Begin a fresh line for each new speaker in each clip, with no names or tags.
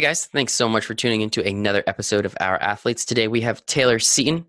Hey guys, thanks so much for tuning into another episode of Our Athletes. Today we have Taylor Seaton.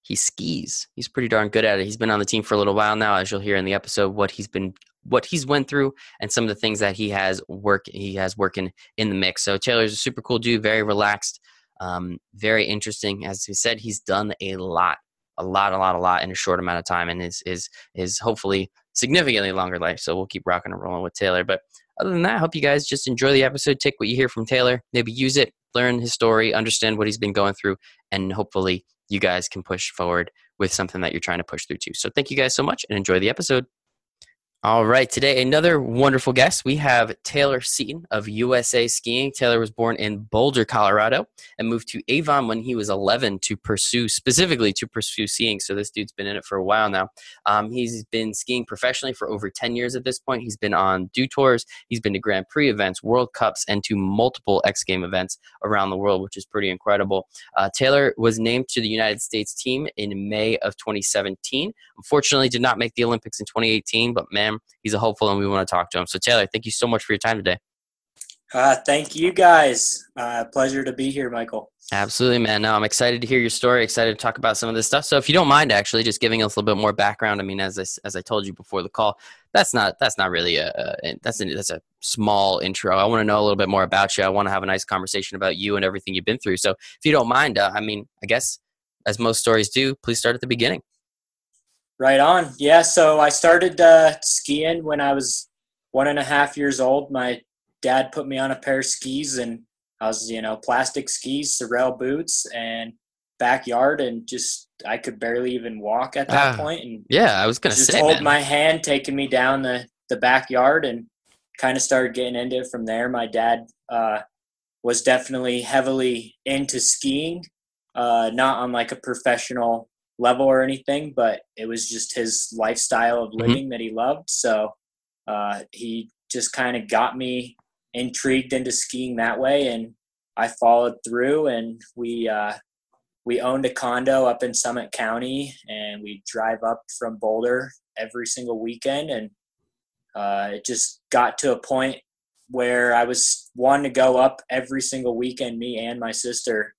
He skis. He's pretty darn good at it. He's been on the team for a little while now, as you'll hear in the episode what he's been what he's went through and some of the things that he has work he has working in the mix. So Taylor's a super cool dude, very relaxed, um, very interesting. As he said, he's done a lot, a lot, a lot, a lot in a short amount of time, and is is is hopefully significantly longer life. So we'll keep rocking and rolling with Taylor. But other than that, I hope you guys just enjoy the episode. Take what you hear from Taylor, maybe use it, learn his story, understand what he's been going through, and hopefully you guys can push forward with something that you're trying to push through too. So thank you guys so much and enjoy the episode. All right, today another wonderful guest. We have Taylor Seaton of USA Skiing. Taylor was born in Boulder, Colorado, and moved to Avon when he was 11 to pursue, specifically to pursue skiing. So this dude's been in it for a while now. Um, he's been skiing professionally for over 10 years at this point. He's been on Dew Tours, he's been to Grand Prix events, World Cups, and to multiple X Game events around the world, which is pretty incredible. Uh, Taylor was named to the United States team in May of 2017. Unfortunately, did not make the Olympics in 2018, but man, He's a hopeful, and we want to talk to him. So, Taylor, thank you so much for your time today.
Uh, thank you guys. Uh, pleasure to be here, Michael.
Absolutely, man. No, I'm excited to hear your story. Excited to talk about some of this stuff. So, if you don't mind, actually, just giving us a little bit more background. I mean, as I, as I told you before the call, that's not that's not really a, a that's a, that's a small intro. I want to know a little bit more about you. I want to have a nice conversation about you and everything you've been through. So, if you don't mind, uh, I mean, I guess as most stories do, please start at the beginning.
Right on. Yeah. So I started uh, skiing when I was one and a half years old. My dad put me on a pair of skis, and I was, you know, plastic skis, Sorel boots, and backyard, and just I could barely even walk at that uh, point. And
yeah, I was gonna
just
say,
hold
man.
my hand, taking me down the the backyard, and kind of started getting into it from there. My dad uh, was definitely heavily into skiing, uh, not on like a professional level or anything, but it was just his lifestyle of mm-hmm. living mm-hmm. that he loved. So uh, he just kind of got me intrigued into skiing that way, and I followed through. And we uh, we owned a condo up in Summit County, and we drive up from Boulder every single weekend, and uh, it just got to a point where I was wanting to go up every single weekend, me and my sister,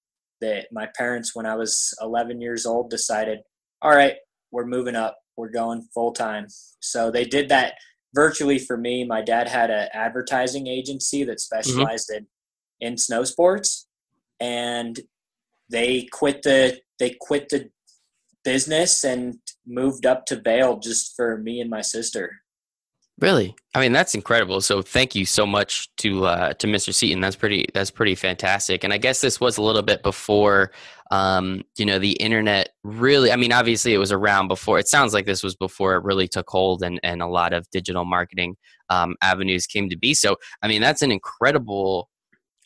that my parents, when I was 11 years old, decided, all right, we're moving up, we're going full time. So they did that virtually for me. My dad had an advertising agency that mm-hmm. specialized mm-hmm. in in snow sports, and they quit the they quit the business and moved up to Vail just for me and my sister.
Really? I mean, that's incredible. So thank you so much to uh, to Mr. Seaton. That's pretty that's pretty fantastic. And I guess this was a little bit before um, you know, the internet really I mean, obviously it was around before. It sounds like this was before it really took hold and and a lot of digital marketing um, avenues came to be. So, I mean, that's an incredible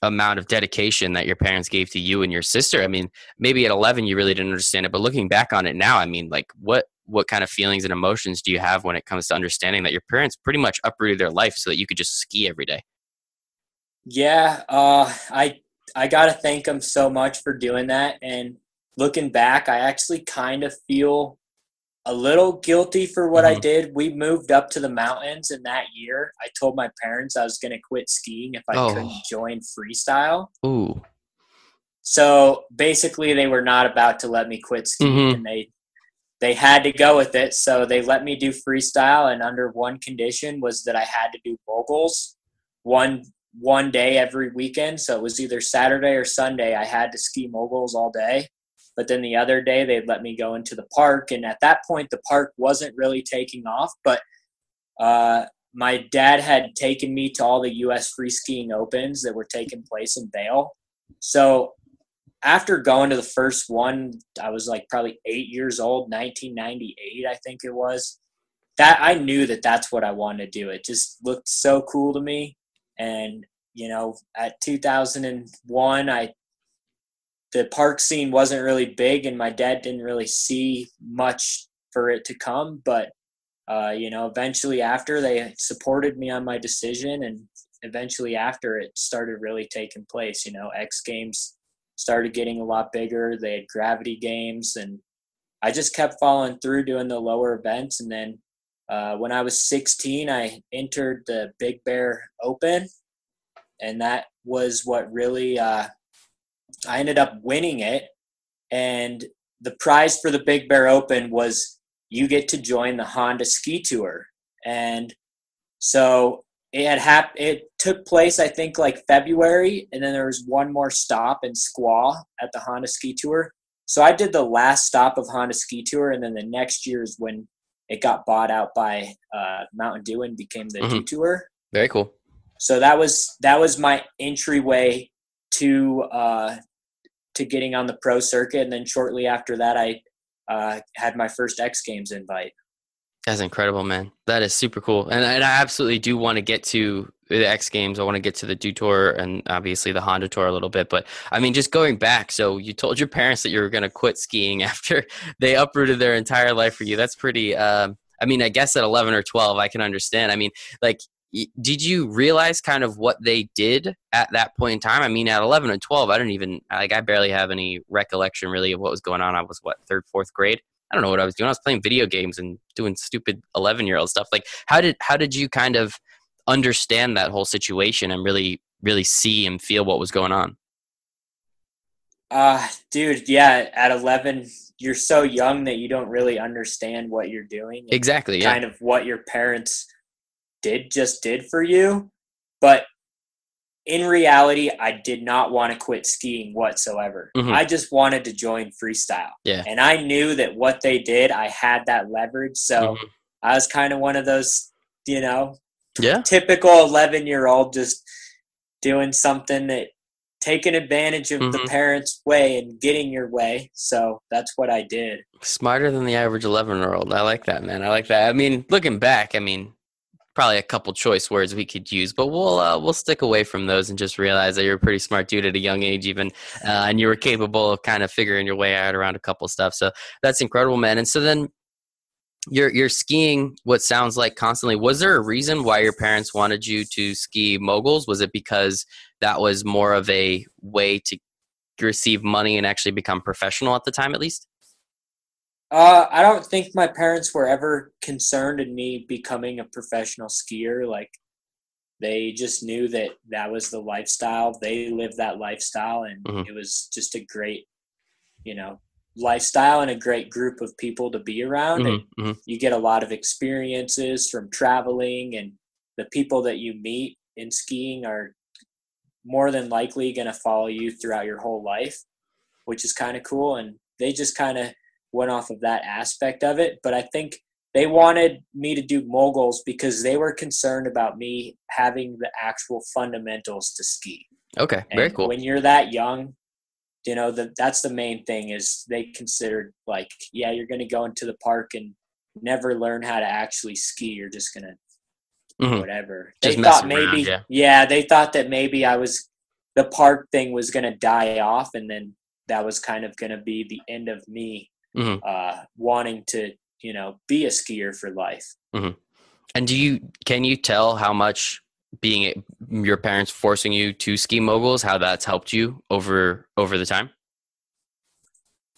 amount of dedication that your parents gave to you and your sister. I mean, maybe at 11 you really didn't understand it, but looking back on it now, I mean, like what what kind of feelings and emotions do you have when it comes to understanding that your parents pretty much uprooted their life so that you could just ski every day?
Yeah, uh, I I gotta thank them so much for doing that. And looking back, I actually kind of feel a little guilty for what mm-hmm. I did. We moved up to the mountains, and that year, I told my parents I was going to quit skiing if I oh. couldn't join freestyle.
Ooh.
So basically, they were not about to let me quit skiing, mm-hmm. and they they had to go with it. So they let me do freestyle, and under one condition was that I had to do moguls one one day every weekend. So it was either Saturday or Sunday. I had to ski moguls all day. But then the other day they'd let me go into the park, and at that point the park wasn't really taking off. But uh, my dad had taken me to all the U.S. free skiing opens that were taking place in Vail. So after going to the first one, I was like probably eight years old, 1998, I think it was. That I knew that that's what I wanted to do. It just looked so cool to me. And you know, at 2001, I the park scene wasn't really big, and my dad didn't really see much for it to come. But uh, you know, eventually after they supported me on my decision, and eventually after it started really taking place. You know, X Games started getting a lot bigger. They had gravity games, and I just kept following through doing the lower events. And then uh, when I was 16, I entered the Big Bear Open, and that was what really uh, I ended up winning it. And the prize for the Big Bear Open was you get to join the Honda Ski Tour, and so it had hap- It took place, I think, like February, and then there was one more stop in Squaw at the Honda Ski Tour. So I did the last stop of Honda Ski Tour, and then the next year is when it got bought out by uh, Mountain Dew and became the mm-hmm. Tour.
Very cool.
So that was that was my entryway to uh, to getting on the pro circuit, and then shortly after that, I uh, had my first X Games invite.
That's incredible, man. That is super cool, and, and I absolutely do want to get to the X Games. I want to get to the Dew Tour and obviously the Honda Tour a little bit. But I mean, just going back, so you told your parents that you were going to quit skiing after they uprooted their entire life for you. That's pretty. Um, I mean, I guess at 11 or 12, I can understand. I mean, like, did you realize kind of what they did at that point in time? I mean, at 11 and 12, I don't even like. I barely have any recollection really of what was going on. I was what third, fourth grade. I don't know what I was doing. I was playing video games and doing stupid 11 year old stuff. Like, how did how did you kind of understand that whole situation and really really see and feel what was going on?
Uh, dude, yeah, at 11 you're so young that you don't really understand what you're doing.
Exactly.
Kind
yeah.
of what your parents did just did for you. But in reality, I did not want to quit skiing whatsoever. Mm-hmm. I just wanted to join freestyle.
Yeah.
And I knew that what they did, I had that leverage. So mm-hmm. I was kind of one of those, you know,
yeah.
typical 11 year old just doing something that taking advantage of mm-hmm. the parents' way and getting your way. So that's what I did.
Smarter than the average 11 year old. I like that, man. I like that. I mean, looking back, I mean, probably a couple choice words we could use, but we'll uh, we'll stick away from those and just realize that you're a pretty smart dude at a young age, even, uh, and you were capable of kind of figuring your way out around a couple stuff. So that's incredible, man. And so then you're you're skiing what sounds like constantly was there a reason why your parents wanted you to ski moguls was it because that was more of a way to receive money and actually become professional at the time at least
uh, i don't think my parents were ever concerned in me becoming a professional skier like they just knew that that was the lifestyle they lived that lifestyle and mm-hmm. it was just a great you know lifestyle and a great group of people to be around mm-hmm, and mm-hmm. you get a lot of experiences from traveling and the people that you meet in skiing are more than likely going to follow you throughout your whole life which is kind of cool and they just kind of went off of that aspect of it but i think they wanted me to do moguls because they were concerned about me having the actual fundamentals to ski
okay very cool
when you're that young you know that that's the main thing is they considered like yeah you're going to go into the park and never learn how to actually ski you're just going to mm-hmm. whatever
just
they
thought
maybe
around, yeah.
yeah they thought that maybe i was the park thing was going to die off and then that was kind of going to be the end of me mm-hmm. uh, wanting to you know be a skier for life
mm-hmm. and do you can you tell how much being your parents forcing you to ski moguls how that's helped you over over the time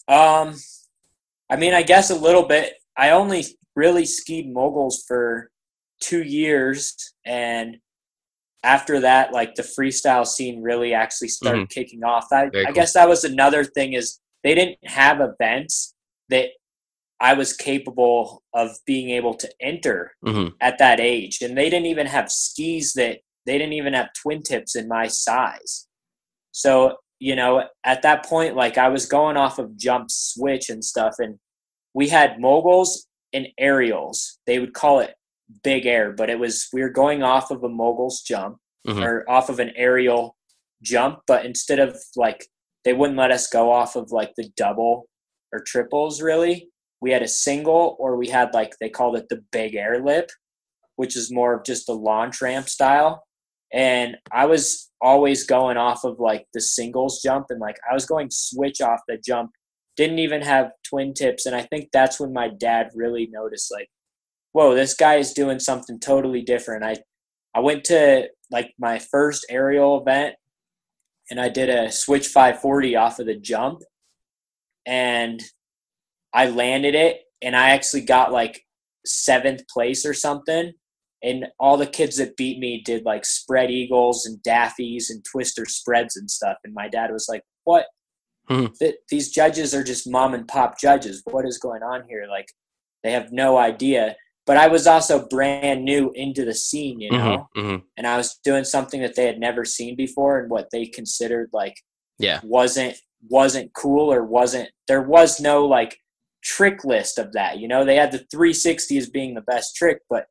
um i mean i guess a little bit i only really skied moguls for two years and after that like the freestyle scene really actually started mm-hmm. kicking off I, cool. I guess that was another thing is they didn't have events that I was capable of being able to enter mm-hmm. at that age. And they didn't even have skis that they didn't even have twin tips in my size. So, you know, at that point, like I was going off of jump switch and stuff, and we had moguls and aerials. They would call it big air, but it was we were going off of a mogul's jump mm-hmm. or off of an aerial jump, but instead of like they wouldn't let us go off of like the double or triples really. We had a single or we had like they called it the big air lip which is more of just the launch ramp style. And i was always going off of like the singles jump and like i was going switch off the jump. Didn't even have twin tips and i think that's when my dad really noticed like whoa this guy is doing something totally different. I i went to like my first aerial event and i did a switch 540 off of the jump and I landed it and I actually got like seventh place or something. and all the kids that beat me did like spread eagles and daffies and twister spreads and stuff. And my dad was like, "What? Hmm. Th- these judges are just mom and pop judges. What is going on here? Like, they have no idea." But I was also brand new into the scene, you know, mm-hmm, mm-hmm. and I was doing something that they had never seen before, and what they considered like,
yeah,
wasn't wasn't cool or wasn't there was no like trick list of that. You know, they had the 360 as being the best trick, but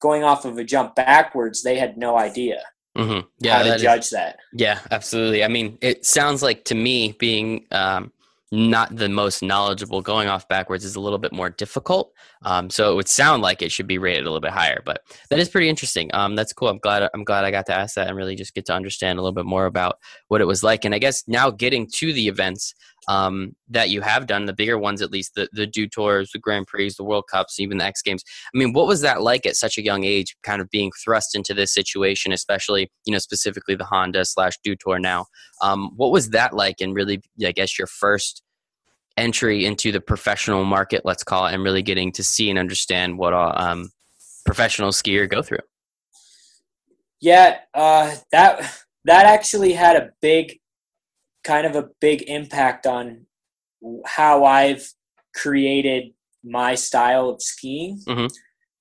going off of a jump backwards, they had no idea
mm-hmm. yeah,
how to judge
is,
that.
Yeah, absolutely. I mean, it sounds like to me being um, not the most knowledgeable going off backwards is a little bit more difficult. Um, so it would sound like it should be rated a little bit higher, but that is pretty interesting. Um, that's cool. I'm glad. I'm glad I got to ask that and really just get to understand a little bit more about what it was like. And I guess now getting to the events um, that you have done, the bigger ones at least, the the Dew Tours, the Grand Prix, the World Cups, even the X Games. I mean, what was that like at such a young age, kind of being thrust into this situation, especially you know specifically the Honda slash Dew Tour now? Um, what was that like, and really, I guess your first entry into the professional market, let's call it, and really getting to see and understand what a um, professional skier go through?
Yeah, uh, that that actually had a big, kind of a big impact on how I've created my style of skiing.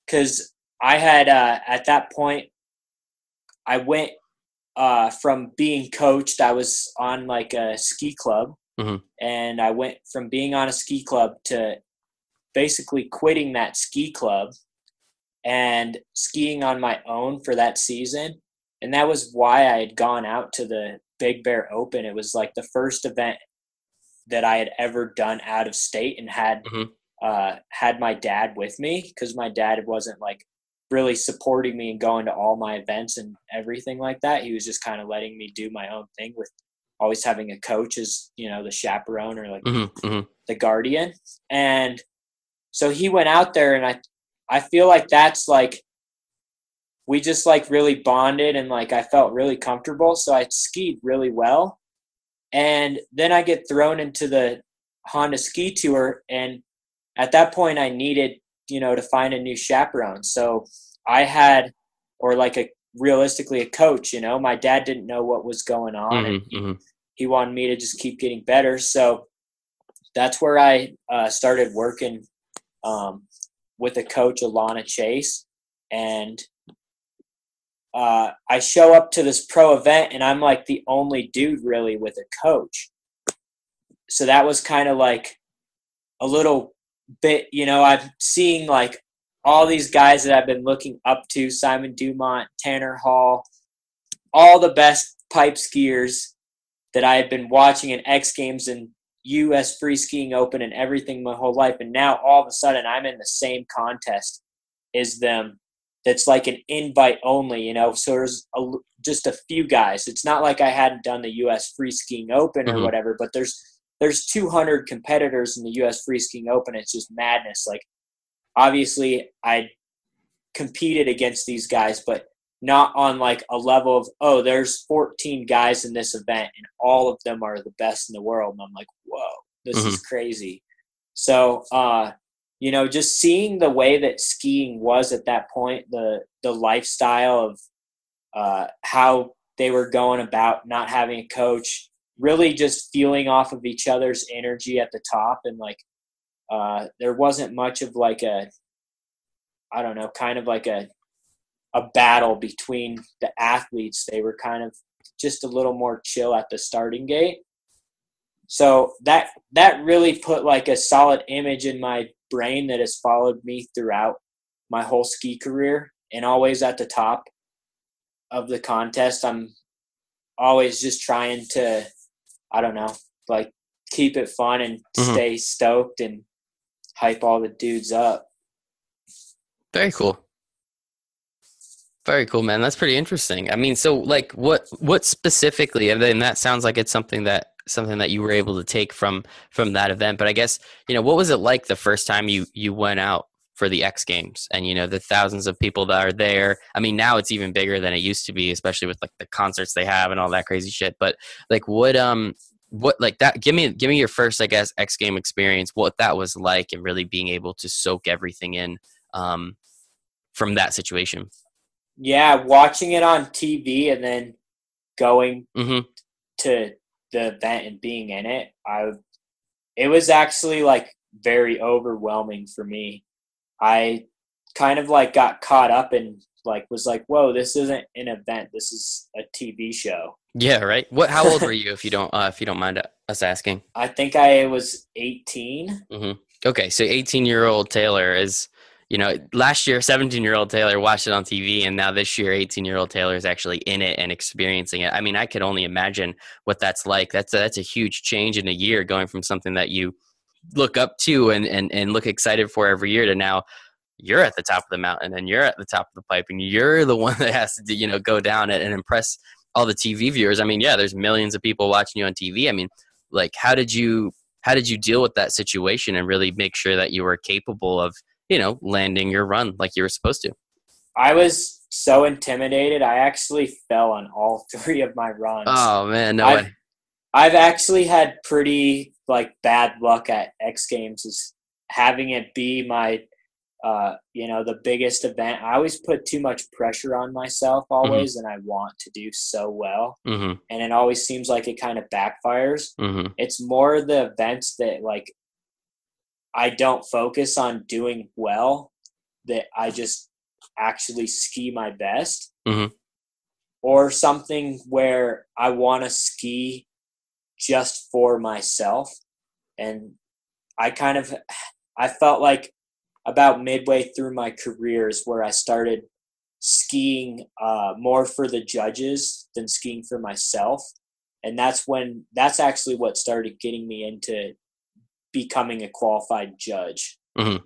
Because mm-hmm. I had uh, at that point, I went uh, from being coached. I was on like a ski club, Mm-hmm. And I went from being on a ski club to basically quitting that ski club and skiing on my own for that season. And that was why I had gone out to the Big Bear Open. It was like the first event that I had ever done out of state and had mm-hmm. uh, had my dad with me because my dad wasn't like really supporting me and going to all my events and everything like that. He was just kind of letting me do my own thing with always having a coach as you know the chaperone or like mm-hmm, mm-hmm. the guardian and so he went out there and i i feel like that's like we just like really bonded and like i felt really comfortable so i skied really well and then i get thrown into the honda ski tour and at that point i needed you know to find a new chaperone so i had or like a realistically a coach. You know, my dad didn't know what was going on, mm-hmm, and he, mm-hmm. he, wanted me to just keep getting better. So that's where I uh, started working um, with a coach, Alana Chase, and uh, I show up to this pro event, and I'm like the only dude really with a coach. So that was kind of like a little bit, you know, I'm seeing like all these guys that I've been looking up to Simon Dumont, Tanner Hall, all the best pipe skiers that I had been watching in X Games and US Free Skiing Open and everything my whole life. And now all of a sudden I'm in the same contest as them. That's like an invite only, you know. So there's a, just a few guys. It's not like I hadn't done the US Free Skiing Open or mm-hmm. whatever, but there's there's 200 competitors in the US Free Skiing Open. It's just madness. Like obviously I competed against these guys, but not on like a level of oh, there's 14 guys in this event and all of them are the best in the world, and I'm like, whoa, this mm-hmm. is crazy. So, uh, you know, just seeing the way that skiing was at that point, the the lifestyle of uh, how they were going about not having a coach, really just feeling off of each other's energy at the top and like uh, there wasn't much of like a I don't know, kind of like a a battle between the athletes. They were kind of just a little more chill at the starting gate. So that that really put like a solid image in my brain that has followed me throughout my whole ski career and always at the top of the contest. I'm always just trying to I don't know, like keep it fun and mm-hmm. stay stoked and hype all the dudes up.
Very cool. Very cool, man. That's pretty interesting. I mean, so like, what what specifically? And then that sounds like it's something that something that you were able to take from from that event. But I guess you know, what was it like the first time you you went out for the X Games and you know the thousands of people that are there. I mean, now it's even bigger than it used to be, especially with like the concerts they have and all that crazy shit. But like, what um what like that give me give me your first i guess x game experience what that was like and really being able to soak everything in um, from that situation
Yeah, watching it on TV and then going
Mm-hmm.
to the event and being in it, I it was actually like very overwhelming for me. I kind of like got caught up and like was like, "Whoa, this isn't an event. This is a TV show."
Yeah, right. What? How old were you, if you don't, uh, if you don't mind us asking?
I think I was 18.
Okay, so 18 year old Taylor is, you know, last year 17 year old Taylor watched it on TV, and now this year 18 year old Taylor is actually in it and experiencing it. I mean, I could only imagine what that's like. That's a, that's a huge change in a year, going from something that you look up to and and and look excited for every year to now you're at the top of the mountain and you're at the top of the pipe and you're the one that has to you know go down it and impress all the TV viewers. I mean, yeah, there's millions of people watching you on TV. I mean, like how did you how did you deal with that situation and really make sure that you were capable of, you know, landing your run like you were supposed to?
I was so intimidated. I actually fell on all three of my runs.
Oh man, no
I've,
way.
I've actually had pretty like bad luck at X Games is having it be my uh, you know, the biggest event. I always put too much pressure on myself always and I want to do so well.
Mhm.
And it always seems like it kind of backfires.
Mhm.
It's more the events that like I don't focus on doing well that I just actually ski my best.
Mhm.
Or something where I want to ski just for myself. And I kind of I felt like about midway through my career is where I started skiing uh, more for the judges than skiing for myself. And that's when that's actually what started getting me into becoming a qualified judge.
Mhm.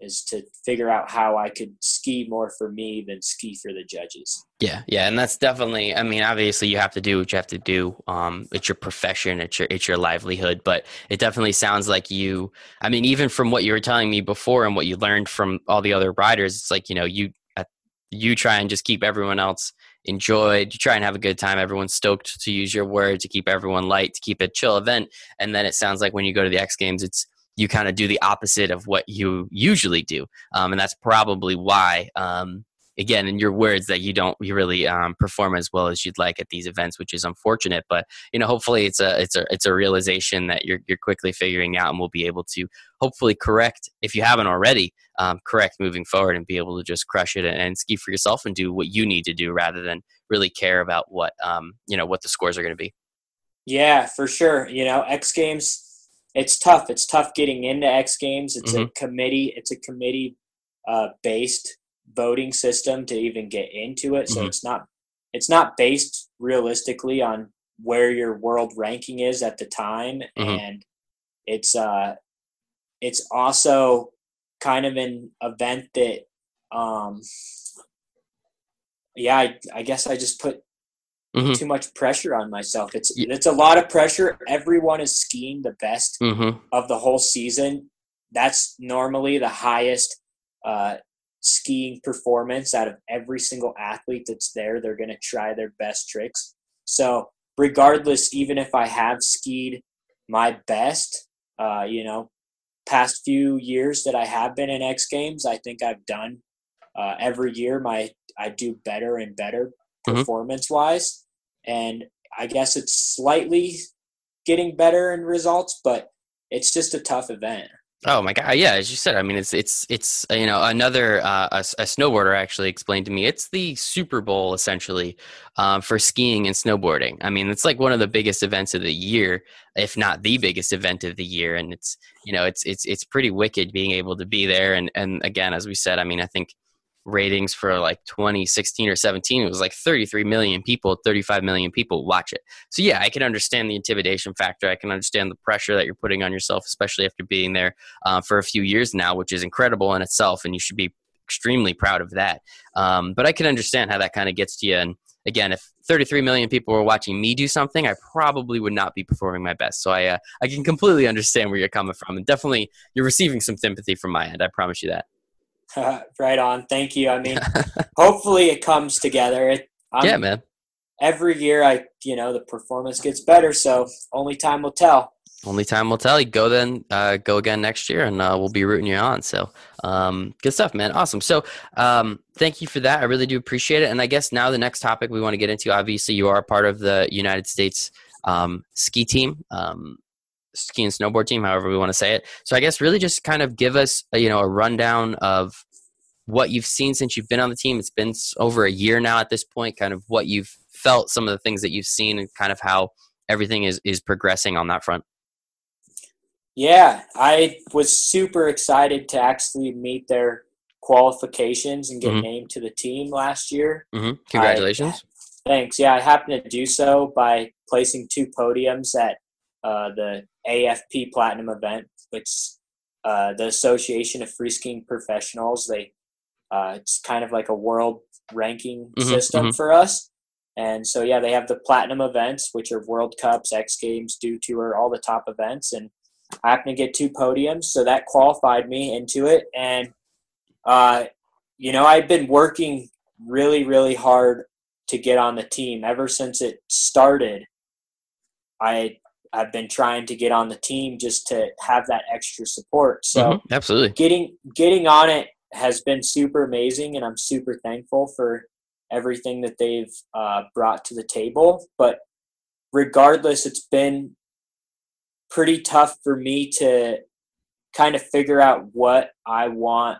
Is to figure out how I could ski more for me than ski for the judges.
Yeah, yeah, and that's definitely. I mean, obviously, you have to do what you have to do. Um, it's your profession, it's your it's your livelihood. But it definitely sounds like you. I mean, even from what you were telling me before and what you learned from all the other riders, it's like you know you you try and just keep everyone else enjoyed. You try and have a good time. Everyone's stoked to use your word to keep everyone light, to keep it chill event. And then it sounds like when you go to the X Games, it's you kind of do the opposite of what you usually do, um, and that's probably why. Um, again in your words that you don't you really um, perform as well as you'd like at these events which is unfortunate but you know hopefully it's a it's a it's a realization that you're you're quickly figuring out and we'll be able to hopefully correct if you haven't already um, correct moving forward and be able to just crush it and, and, ski for yourself and do what you need to do rather than really care about what um, you know what the scores are going to be
Yeah, for sure. You know, X Games, it's tough. It's tough getting into X Games. It's a committee. It's a committee uh, based voting system to even get into it. So
Mhm.
it's not it's not based realistically on where your world ranking is at the time,
Mhm.
and it's uh it's also kind of an event that um yeah I, I guess i just put
Mhm.
too much pressure on myself it's
Ye-
it's a lot of pressure everyone is skiing the best
mm-hmm.
of the whole season that's normally the highest uh, skiing performance out of every single athlete that's there they're going to try their best tricks. So regardless even if i have skied my best uh, you know past few years that i have been in x games i think i've done uh, every year my i do better and better
Mhm.
performance wise and i guess it's slightly getting better in results but it's just a tough event
Oh my god! Yeah, as you said, I mean, it's it's it's uh, you know another uh, a, a snowboarder actually explained to me it's the Super Bowl essentially um, for skiing and snowboarding. I mean, it's like one of the biggest events of the year, if not the biggest event of the year, and it's you know it's it's it's pretty wicked being able to be there. And and again, as we said, I mean, I think ratings for like 2016 or 17 it was like 33 million people 35 million people watch it. So yeah i can understand the intimidation factor i can understand the pressure that you're putting on yourself especially after being there uh, for a few years now which is incredible in itself and you should be extremely proud of that. Um, but i can understand how that kind of gets to you and again if 33 million people were watching me do something i probably would not be performing my best. So i uh, i can completely understand where you're coming from and definitely you're receiving some sympathy from my end i promise you that
right on. Thank you. I mean, hopefully it comes together. It, I'm,
yeah man
Every year, I you know the performance gets better, so only time will tell.
only time will tell. You go then, uh, go again next year, and uh, we'll be rooting you on. So, um, good stuff, man. Awesome. So, um, thank you for that. I really do appreciate it. And I guess now the next topic we want to get into. Obviously, you are part of the United States um, ski team, um, ski and snowboard team, however we want to say it. So, I guess really just kind of give us, a, you know, a rundown of what you've seen since you've been on the team. It's been over a year now at this point. Kind of what you've felt, some of the things that you've seen, and kind of how everything is is progressing on that front.
Yeah, I was super excited to actually meet their qualifications and get mm-hmm. named to the team last year.
Mm-hmm. Congratulations.
I, thanks. Yeah, I happened to do so by placing two podiums at uh, the AFP Platinum event, which uh, the Association of Free Skiing Professionals. They uh, it's kind of like a world ranking mm-hmm, system mm-hmm. for us. And so yeah, they have the platinum events, which are World Cups, X Games, Dew Tour, all the top events, and I happened to get two podiums, so that qualified me into it. And uh, you know, I've been working really, really hard to get on the team ever since it started. I I've been trying to get on the team just to have that extra support. So
mm-hmm, absolutely,
getting getting on it has been super amazing, and I'm super thankful for everything that they've uh, brought to the table. But regardless, it's been pretty tough for me to kind of figure out what I want,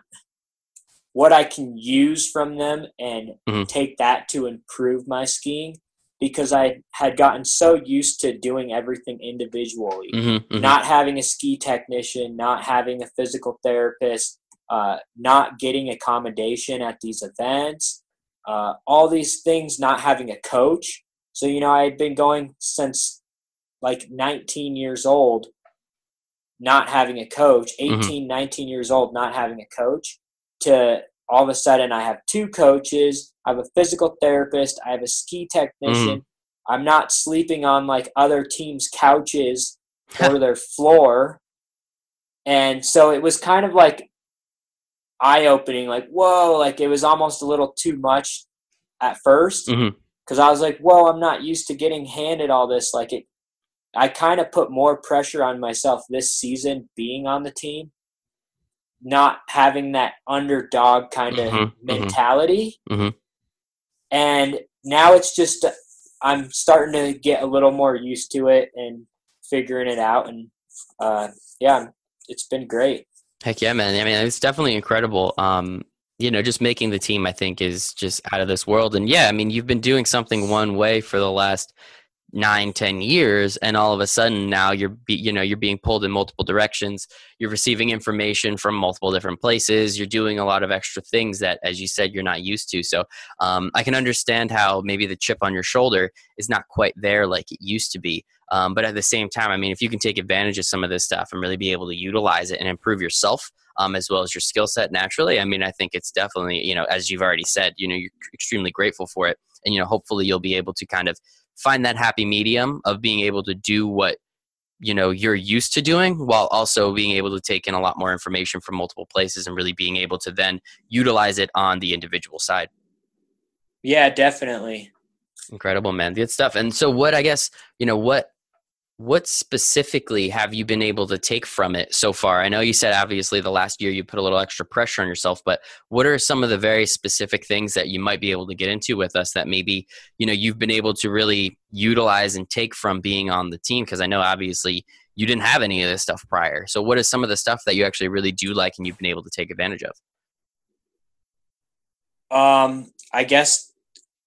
what I can use from them and mm-hmm. take that to improve my skiing because I had gotten so used to doing everything individually, mm-hmm, mm-hmm. not having a ski technician, not having a physical therapist, uh, not getting accommodation at these events, uh, all these things, not having a coach. So, you know, I had been going since like 19 years old not having a coach mm-hmm. 18 mm-hmm. 19 years old not having a coach to all of a sudden i have two coaches i have a physical therapist i have a ski technician mm. i'm not sleeping on like other teams couches or their floor and so it was kind of like eye opening like whoa like it was almost a little too much at 1st because mm-hmm. i was like whoa i'm not used to getting handed all this like it I kind of put more pressure on myself this season being on the team, not having that underdog kind of mm-hmm, mm-hmm, mentality. Mm-hmm. And now it's just, I'm starting to get a little more used to it and figuring it out. And uh, yeah, it's been great.
Heck yeah, man. I mean, it's definitely incredible. Um, you know, just making the team, I think, is just out of this world. And yeah, I mean, you've been doing something one way for the last nine ten years and all of a sudden now you're be, you know you're being pulled in multiple directions. You're receiving information from multiple different places. You're doing a lot of extra things that as you said you're not used to. So um, i can understand how maybe the chip on your shoulder is not quite there like it used to be. Um, but at the same time i mean if you can take advantage of some of this stuff and really be able to utilize it and improve yourself um, as well as your skill set naturally i mean i think it's definitely you know as you've already said you know you're extremely grateful for it. And you know hopefully you'll be able to kind of find that happy medium of being able to do what you know you're used to doing while also being able to take in a lot more information from multiple places and really being able to then utilize it on the individual side.
Yeah definitely.
Incredible man. Good stuff. And so what i guess you know what what specifically have you been able to take from it so far? I know you said obviously the last year you put a little extra pressure on yourself, but what are some of the very specific things that you might be able to get into with us that maybe, you know, you've been able to really utilize and take from being on the team? Because I know obviously you didn't have any of this stuff prior. So what is some of the stuff that you actually really do like and you've been able to take advantage of?
Um, I guess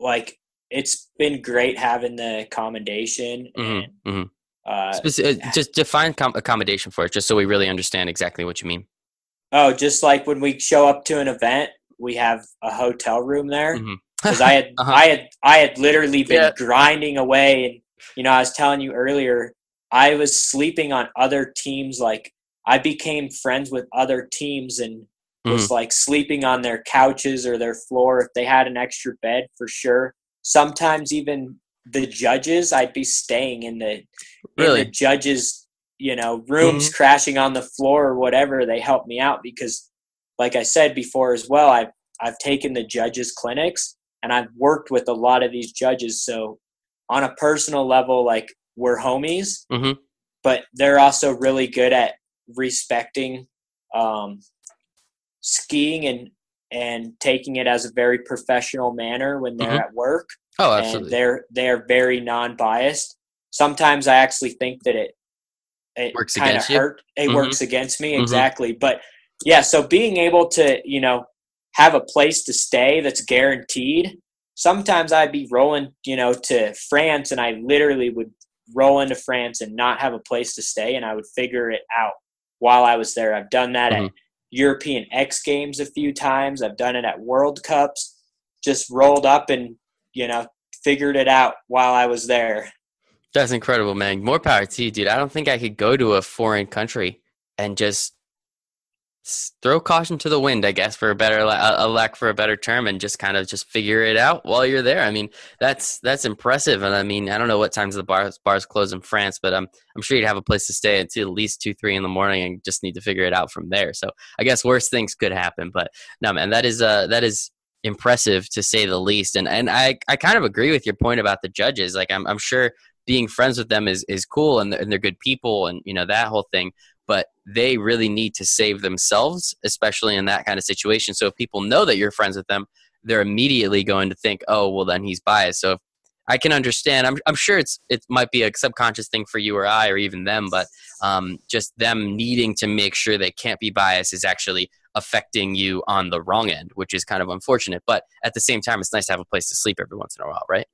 like it's been great having the commendation mm-hmm, and mm-hmm
uh, Speci- uh, just define com- accommodation for it, just so we really understand exactly what you mean.
Oh, just like when we show up to an event, we have a hotel room there. Because mm-hmm. I had, uh-huh. I had, I had literally been yeah. grinding away, and you know, I was telling you earlier, I was sleeping on other teams. Like I became friends with other teams and was mm-hmm. like sleeping on their couches or their floor if they had an extra bed for sure. Sometimes even the judges, I'd be staying in the, really? in the judges, you know, rooms mm-hmm. crashing on the floor or whatever. They help me out because, like I said before as well, I've I've taken the judges clinics and I've worked with a lot of these judges. So on a personal level, like we're homies. Mm-hmm. but they're also really good at respecting um, skiing and and taking it as a very professional manner when they're mm-hmm. at work.
Oh, absolutely.
And they're they're very non-biased. Sometimes I actually think that it it
works
kind
of
hurt. It mm-hmm. works against me mm-hmm. exactly. But yeah, so being able to you know have a place to stay that's guaranteed. Sometimes I'd be rolling, you know, to France, and I literally would roll into France and not have a place to stay, and I would figure it out while I was there. I've done that mm-hmm. at European X Games a few times. I've done it at World Cups. Just rolled up and you know figured it out while I was there.
That's incredible, man. More power to you, dude. I don't think I could go to a foreign country and just throw caution to the wind, I guess, for a better a lack for a better term, and just kind of just figure it out while you're there. I mean, that's that's impressive, and I mean, I don't know what times the bars bars close in France, but I'm I'm sure you'd have a place to stay until at least two three in the morning, and just need to figure it out from there. So I guess worse things could happen, but no, man, that is uh that is impressive to say the least, and and I I kind of agree with your point about the judges. Like I'm I'm sure being friends with them is is cool, and and they're good people, and you know that whole thing but they really need to save themselves, especially in that kind of situation. So if people know that you're friends with them, they're immediately going to think, oh, well, then he's biased. So I can understand. I'm, I'm sure it's it might be a subconscious thing for you or I or even them, but um, just them needing to make sure they can't be biased is actually affecting you on the wrong end, which is kind of unfortunate. But at the same time, it's nice to have a place to sleep every once in a while, right?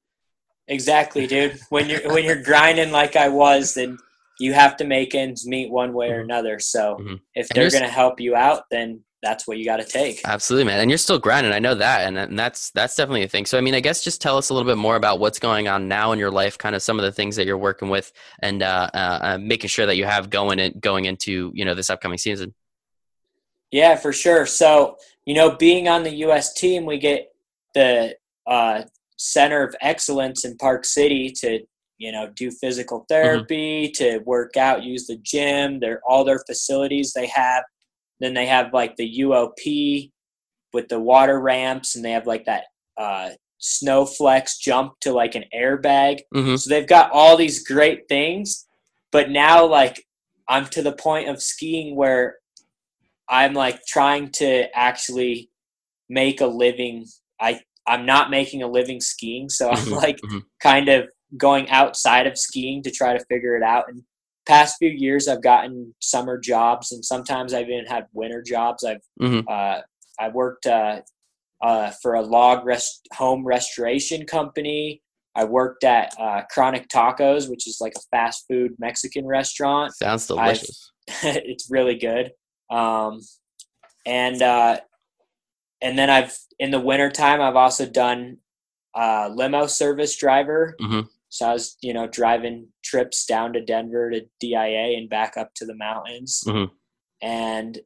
Exactly, dude. When you're when you're grinding like I was, then you have to make ends meet one way or mm-hmm. another. So mm-hmm. if they're going to help you out, then that's what you got to take.
Absolutely, man. And you're still grinding. I know that, and, and that's that's definitely a thing. So I mean, I guess just tell us a little bit more about what's going on now in your life, kind of some of the things that you're working with, and uh, uh, uh, making sure that you have going in, going into you know this upcoming season.
Yeah, for sure. So you know, being on the U.S. team, we get the uh, center of excellence in Park City to you know do physical mm-hmm. therapy mm-hmm. to work out use the gym their all their facilities they have then they have like the uop with the water ramps and they have like that uh, snow flex jump to like an airbag mm-hmm. so they've got all these great things but now like i'm to the point of skiing where i'm like trying to actually make a living i i'm not making a living skiing so i'm mm-hmm. like mm-hmm. kind of going outside of skiing to try to figure it out. And past few years, I've gotten summer jobs, and sometimes I've even had winter jobs. I've mm-hmm. uh, I worked uh, uh, for a log rest home restoration company. I worked at uh, Chronic Tacos, which is like a fast food Mexican restaurant.
Sounds delicious.
it's really good. Um, and uh, and then I've in the wintertime I've also done uh, limo service driver. Mm-hmm. So I was, you know, driving trips down to Denver to DIA and back up to the mountains, mm-hmm. and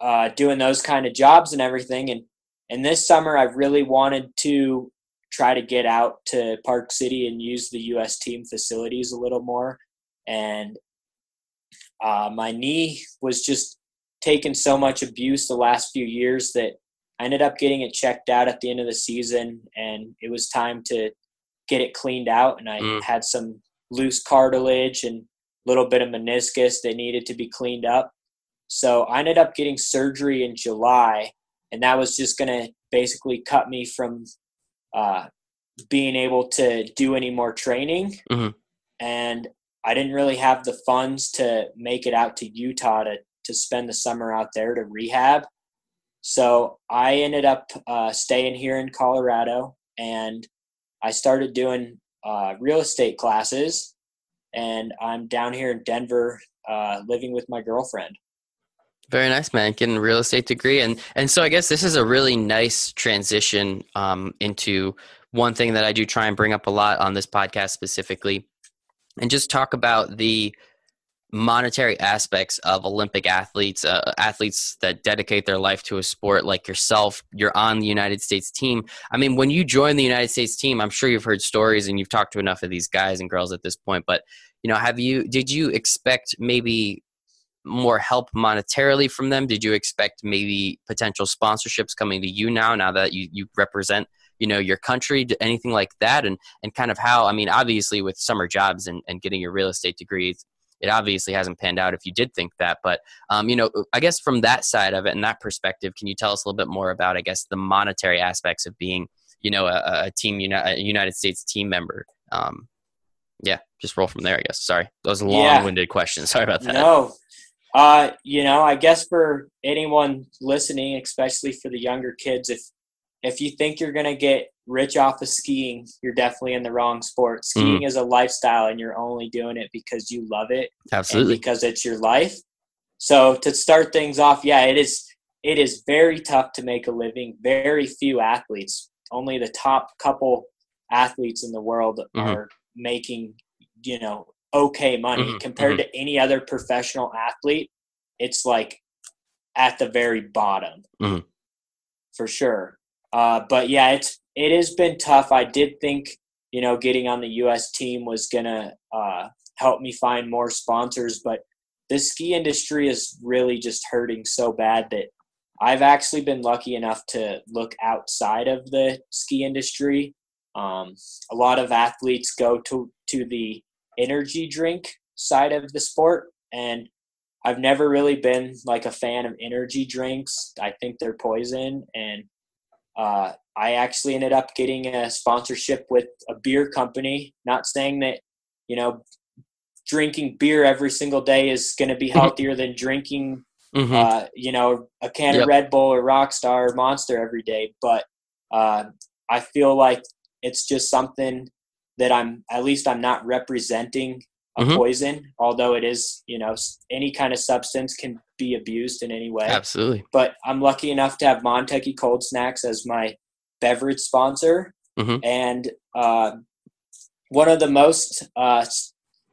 uh, doing those kind of jobs and everything. And and this summer, I really wanted to try to get out to Park City and use the U.S. team facilities a little more. And uh, my knee was just taking so much abuse the last few years that I ended up getting it checked out at the end of the season, and it was time to get it cleaned out. And I mm. had some loose cartilage and a little bit of meniscus that needed to be cleaned up. So I ended up getting surgery in July, and that was just going to basically cut me from uh, being able to do any more training. Mm-hmm. And I didn't really have the funds to make it out to Utah to, to spend the summer out there to rehab. So I ended up uh, staying here in Colorado and I started doing uh, real estate classes, and I'm down here in Denver uh, living with my girlfriend.
Very nice, man. Getting a real estate degree, and and so I guess this is a really nice transition um, into one thing that I do try and bring up a lot on this podcast specifically, and just talk about the monetary aspects of Olympic athletes, uh, athletes that dedicate their life to a sport like yourself. You're on the United States team. I mean, when you join the United States team, I'm sure you've heard stories and you've talked to enough of these guys and girls at this point. But you know, have you? Did you expect maybe more help monetarily from them? Did you expect maybe potential sponsorships coming to you now? Now that you you represent you know your country anything like that and and kind of how i mean obviously with summer jobs and, and getting your real estate degrees it obviously hasn't panned out if you did think that. But um, you know, I guess from that side of it and that perspective, can you tell us a little bit more about, I guess, the monetary aspects of being, you know, a, a team, a United States team member? Um, yeah, just roll from there. I guess. Sorry, that was a long-winded yeah. question. Sorry about that.
No, uh, you know, I guess for anyone listening, especially for the younger kids, if if you think you're gonna get rich off of skiing, you're definitely in the wrong sport. Skiing mm. is a lifestyle, and you're only doing it because you love it,
absolutely,
because it's your life. So to start things off, yeah, it is. It is very tough to make a living. Very few athletes, only the top couple athletes in the world mm-hmm. are making, you know, okay money mm-hmm. compared mm-hmm. to any other professional athlete. It's like at the very bottom,
mm-hmm.
for sure. Uh, but yeah, it's it has been tough. I did think you know getting on the U.S. team was gonna uh, help me find more sponsors, but the ski industry is really just hurting so bad that I've actually been lucky enough to look outside of the ski industry. Um, a lot of athletes go to to the energy drink side of the sport, and I've never really been like a fan of energy drinks. I think they're poison, and uh, I actually ended up getting a sponsorship with a beer company. Not saying that, you know, drinking beer every single day is going to be mm-hmm. healthier than drinking, mm-hmm. uh, you know, a can yep. of Red Bull or Rockstar or Monster every day. But uh, I feel like it's just something that I'm, at least I'm not representing a mm-hmm. poison, although it is, you know, any kind of substance can be abused in any way.
Absolutely.
But I'm lucky enough to have Montucky Cold Snacks as my beverage sponsor.
Mm-hmm.
And uh, one of the most uh,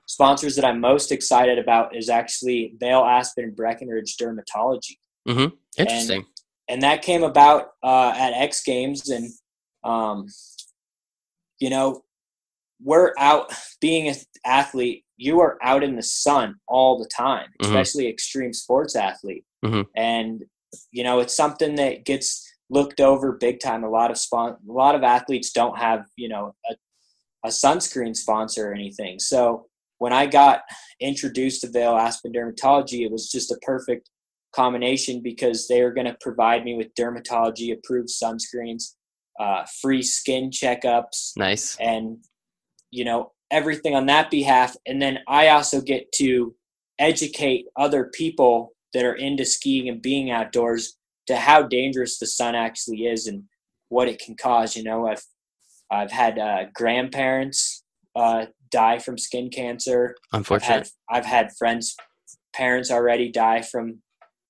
sponsors that I'm most excited about is actually Vail Aspen Breckenridge Dermatology.
Mm-hmm. Interesting.
And, and, that came about uh, at X Games. And, um, you know, we're out being an athlete you are out in the sun all the time mm-hmm. especially extreme sports athlete
mm-hmm.
and you know it's something that gets looked over big time a lot of spon- a lot of athletes don't have you know a, a sunscreen sponsor or anything so when i got introduced to Vail aspen dermatology it was just a perfect combination because they were going to provide me with dermatology approved sunscreens uh, free skin checkups
nice
and you know everything on that behalf. And then i also get to educate other people that are into skiing and being outdoors to how dangerous the sun actually is and what it can cause. You know i've i've had uh, grandparents uh, die from skin cancer.
Unfortunately
I've, I've had, friends parents already die from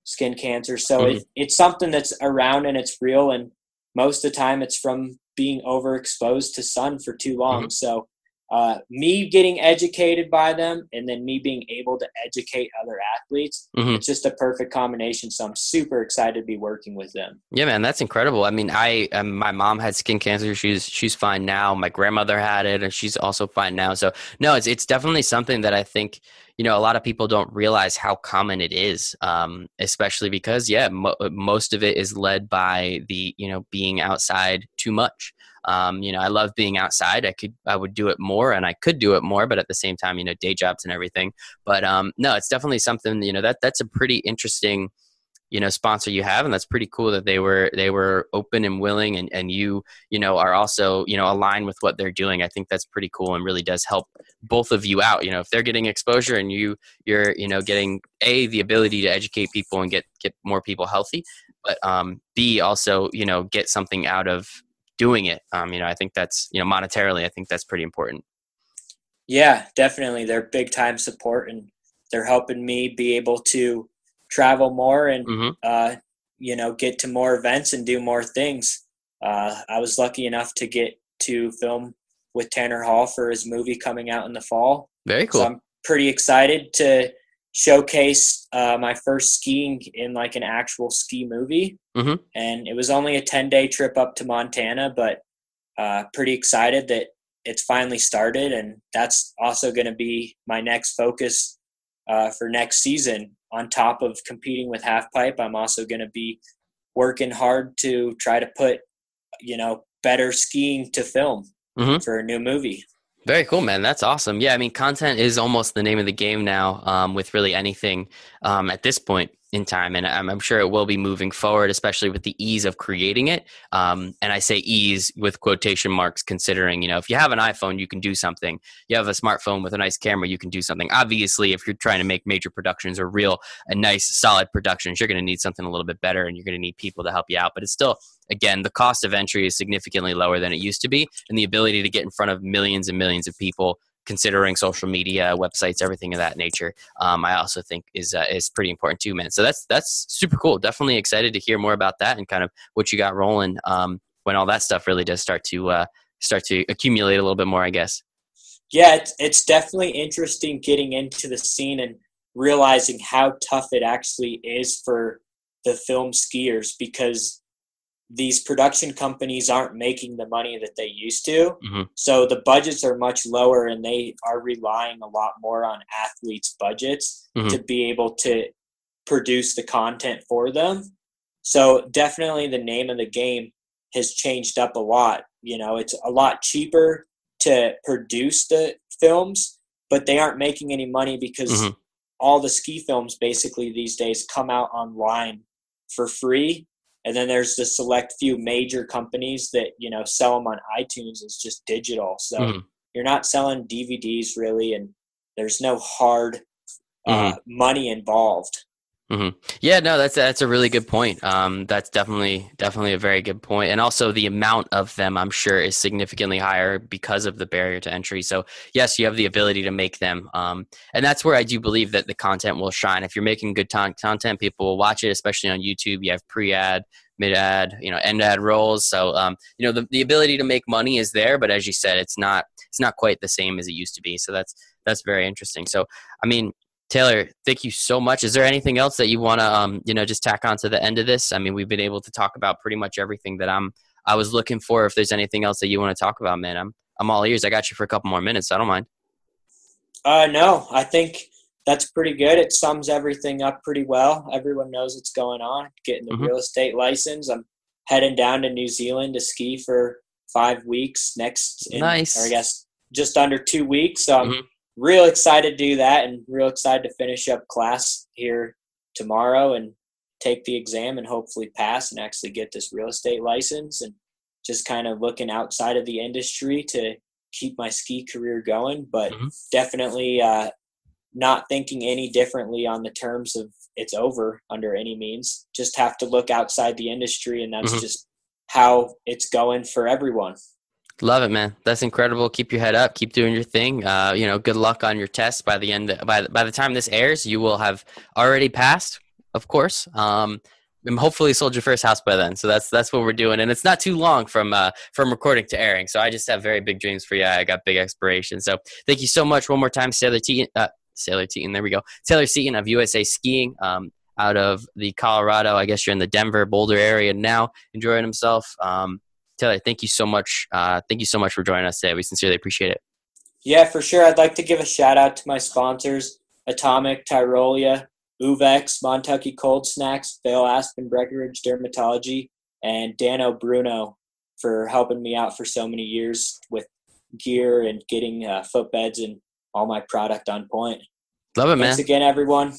skin cancer. So mm-hmm. it, it's something that's around and it's real. And most of the time it's from being overexposed to sun for too long. Mm-hmm. so uh, me getting educated by them and then me being able to educate other athletes mm-hmm. it's just a perfect combination. So i'm super excited to be working with them.
Yeah man that's incredible. I mean i um, my mom had skin cancer. She's she's fine now. My grandmother had it and she's also fine now. So no it's it's definitely something that i think you know a lot of people don't realize how common it is um, especially because yeah mo- most of it is led by the you know being outside too much um, you know, I love being outside. I could, I would do it more, and I could do it more, but at the same time, you know, day jobs and everything. But um, no, it's definitely something. You know, that that's a pretty interesting, you know, sponsor you have, and that's pretty cool that they were they were open and willing, and and you you know are also you know aligned with what they're doing. I think that's pretty cool and really does help both of you out. You know, if they're getting exposure and you you're you know getting a the ability to educate people and get get more people healthy, but um, b also you know get something out of doing it. Um, you know, I think that's you know monetarily, I think that's pretty important.
Yeah, definitely. They're big time support, and they're helping me be able to travel more and mm-hmm. uh, you know get to more events and do more things. Uh, I was lucky enough to get to film with Tanner Hall for his movie coming out in the fall.
Very cool.
So I'm pretty excited to showcase uh, my first skiing in like an actual ski movie.
Mm-hmm.
And it was only a 10 day trip up to Montana, but uh, pretty excited that it's finally started. And that's also going to be my next focus uh, for next season. On top of competing with Halfpipe, I'm also going to be working hard to try to put, you know, better skiing to film
mm-hmm.
for a new movie.
Very cool, man. That's awesome. Yeah, I mean, content is almost the name of the game now um, with really anything um, at this point in time, and I'm, I'm, sure it will be moving forward, especially with the ease of creating it. Um, and I say ease with quotation marks, considering you know if you have an iPhone, you can do something. You have a smartphone with a nice camera, you can do something. Obviously, if you're trying to make major productions or real and nice, solid productions, you're going to need something a little bit better, and you're going to need people to help you out. But it's still again, the cost of entry is significantly lower than it used to be, and the ability to get in front of millions and millions of people considering social media, websites, everything of that nature, um, I also think is uh, is pretty important too, man. So that's that's super cool. Definitely excited to hear more about that and kind of what you got rolling um, when all that stuff really does start to uh, start to accumulate a little bit more, I guess.
Yeah, it's, it's definitely interesting getting into the scene and realizing how tough it actually is for the film skiers because these production companies aren't making the money that they used to. Mm-hmm. So the budgets are much lower and they are relying a lot more on athletes' budgets mm-hmm. to be able to produce the content for them. So definitely the name of the game has changed up a lot. You know, it's a lot cheaper to produce the films, but they aren't making any money because mm-hmm. all the ski films basically these days come out online for free and then there's the select few major companies that you know sell them on itunes as just digital so mm-hmm. you're not selling dvds really and there's no hard uh, mm-hmm. money involved
Mm-hmm. Yeah, no, that's that's a really good point. Um, that's definitely definitely a very good point, and also the amount of them, I'm sure, is significantly higher because of the barrier to entry. So yes, you have the ability to make them, um, and that's where I do believe that the content will shine. If you're making good content, people will watch it, especially on YouTube. You have pre-ad, mid-ad, you know, end-ad rolls. So um, you know, the the ability to make money is there, but as you said, it's not it's not quite the same as it used to be. So that's that's very interesting. So I mean, Taylor, thank you so much. Is there anything else that you want to, um, you know, just tack on to the end of this? I mean, we've been able to talk about pretty much everything that I'm, I was looking for. If there's anything else that you want to talk about, man, I'm, I'm all ears. I got you for a couple more minutes. So I don't mind.
Uh, no, I think that's pretty good. It sums everything up pretty well. Everyone knows what's going on. Getting the mm-hmm. real estate license. I'm heading down to New Zealand to ski for five weeks next. In,
nice.
Or I guess just under two weeks. So I'm mm-hmm real excited to do that and real excited to finish up class here tomorrow and take the exam and hopefully pass and actually get this real estate license and just kind of looking outside of the industry to keep my ski career going but mm-hmm. definitely uh, not thinking any differently on the terms of it's over under any means just have to look outside the industry and that's mm-hmm. just how it's going for everyone
Love it, man. That's incredible. Keep your head up. Keep doing your thing. Uh, you know, good luck on your test. By the end, by the, by the time this airs, you will have already passed, of course. Um, and hopefully sold your first house by then. So that's that's what we're doing, and it's not too long from uh, from recording to airing. So I just have very big dreams for you. I got big aspirations. So thank you so much one more time, Sailor T. Uh, Sailor Teton. There we go. Taylor Seaton of USA Skiing. Um, out of the Colorado, I guess you're in the Denver Boulder area now, enjoying himself. Um, Taylor, thank you so much. Uh, thank you so much for joining us today. We sincerely appreciate it.
Yeah, for sure. I'd like to give a shout out to my sponsors Atomic, Tyrolia, Uvex, Montucky Cold Snacks, Vail Aspen Breckenridge Dermatology, and Dano Bruno for helping me out for so many years with gear and getting uh, footbeds and all my product on point.
Love it, man.
Thanks again, everyone.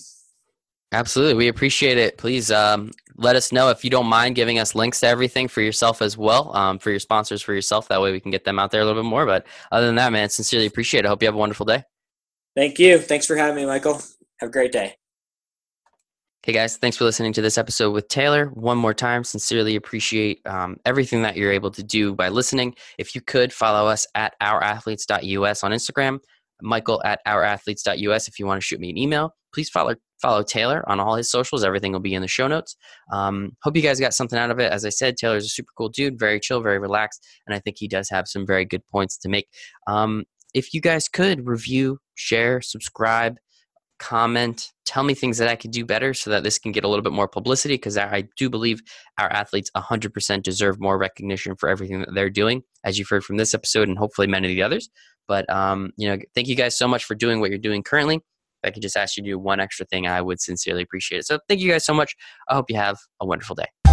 Absolutely. We appreciate it. Please um, let us know if you don't mind giving us links to everything for yourself as well, um, for your sponsors, for yourself. That way we can get them out there a little bit more. But other than that, man, sincerely appreciate it. I hope you have a wonderful day.
Thank you. Thanks for having me, Michael. Have a great day.
Hey guys, thanks for listening to this episode with Taylor. One more time, sincerely appreciate um, everything that you're able to do by listening. If you could follow us at ourathletes.us on Instagram, Michael at ourathletes.us if you want to shoot me an email. Please follow follow Taylor on all his socials. Everything will be in the show notes. Um, hope you guys got something out of it. As I said, Taylor's a super cool dude, very chill, very relaxed, and I think he does have some very good points to make. Um, if you guys could review, share, subscribe, comment, tell me things that I could do better so that this can get a little bit more publicity because I do believe our athletes 100% deserve more recognition for everything that they're doing, as you've heard from this episode and hopefully many of the others. But um, you know, thank you guys so much for doing what you're doing currently. I could just ask you to do one extra thing, I would sincerely appreciate it. So thank you guys so much. I hope you have a wonderful day.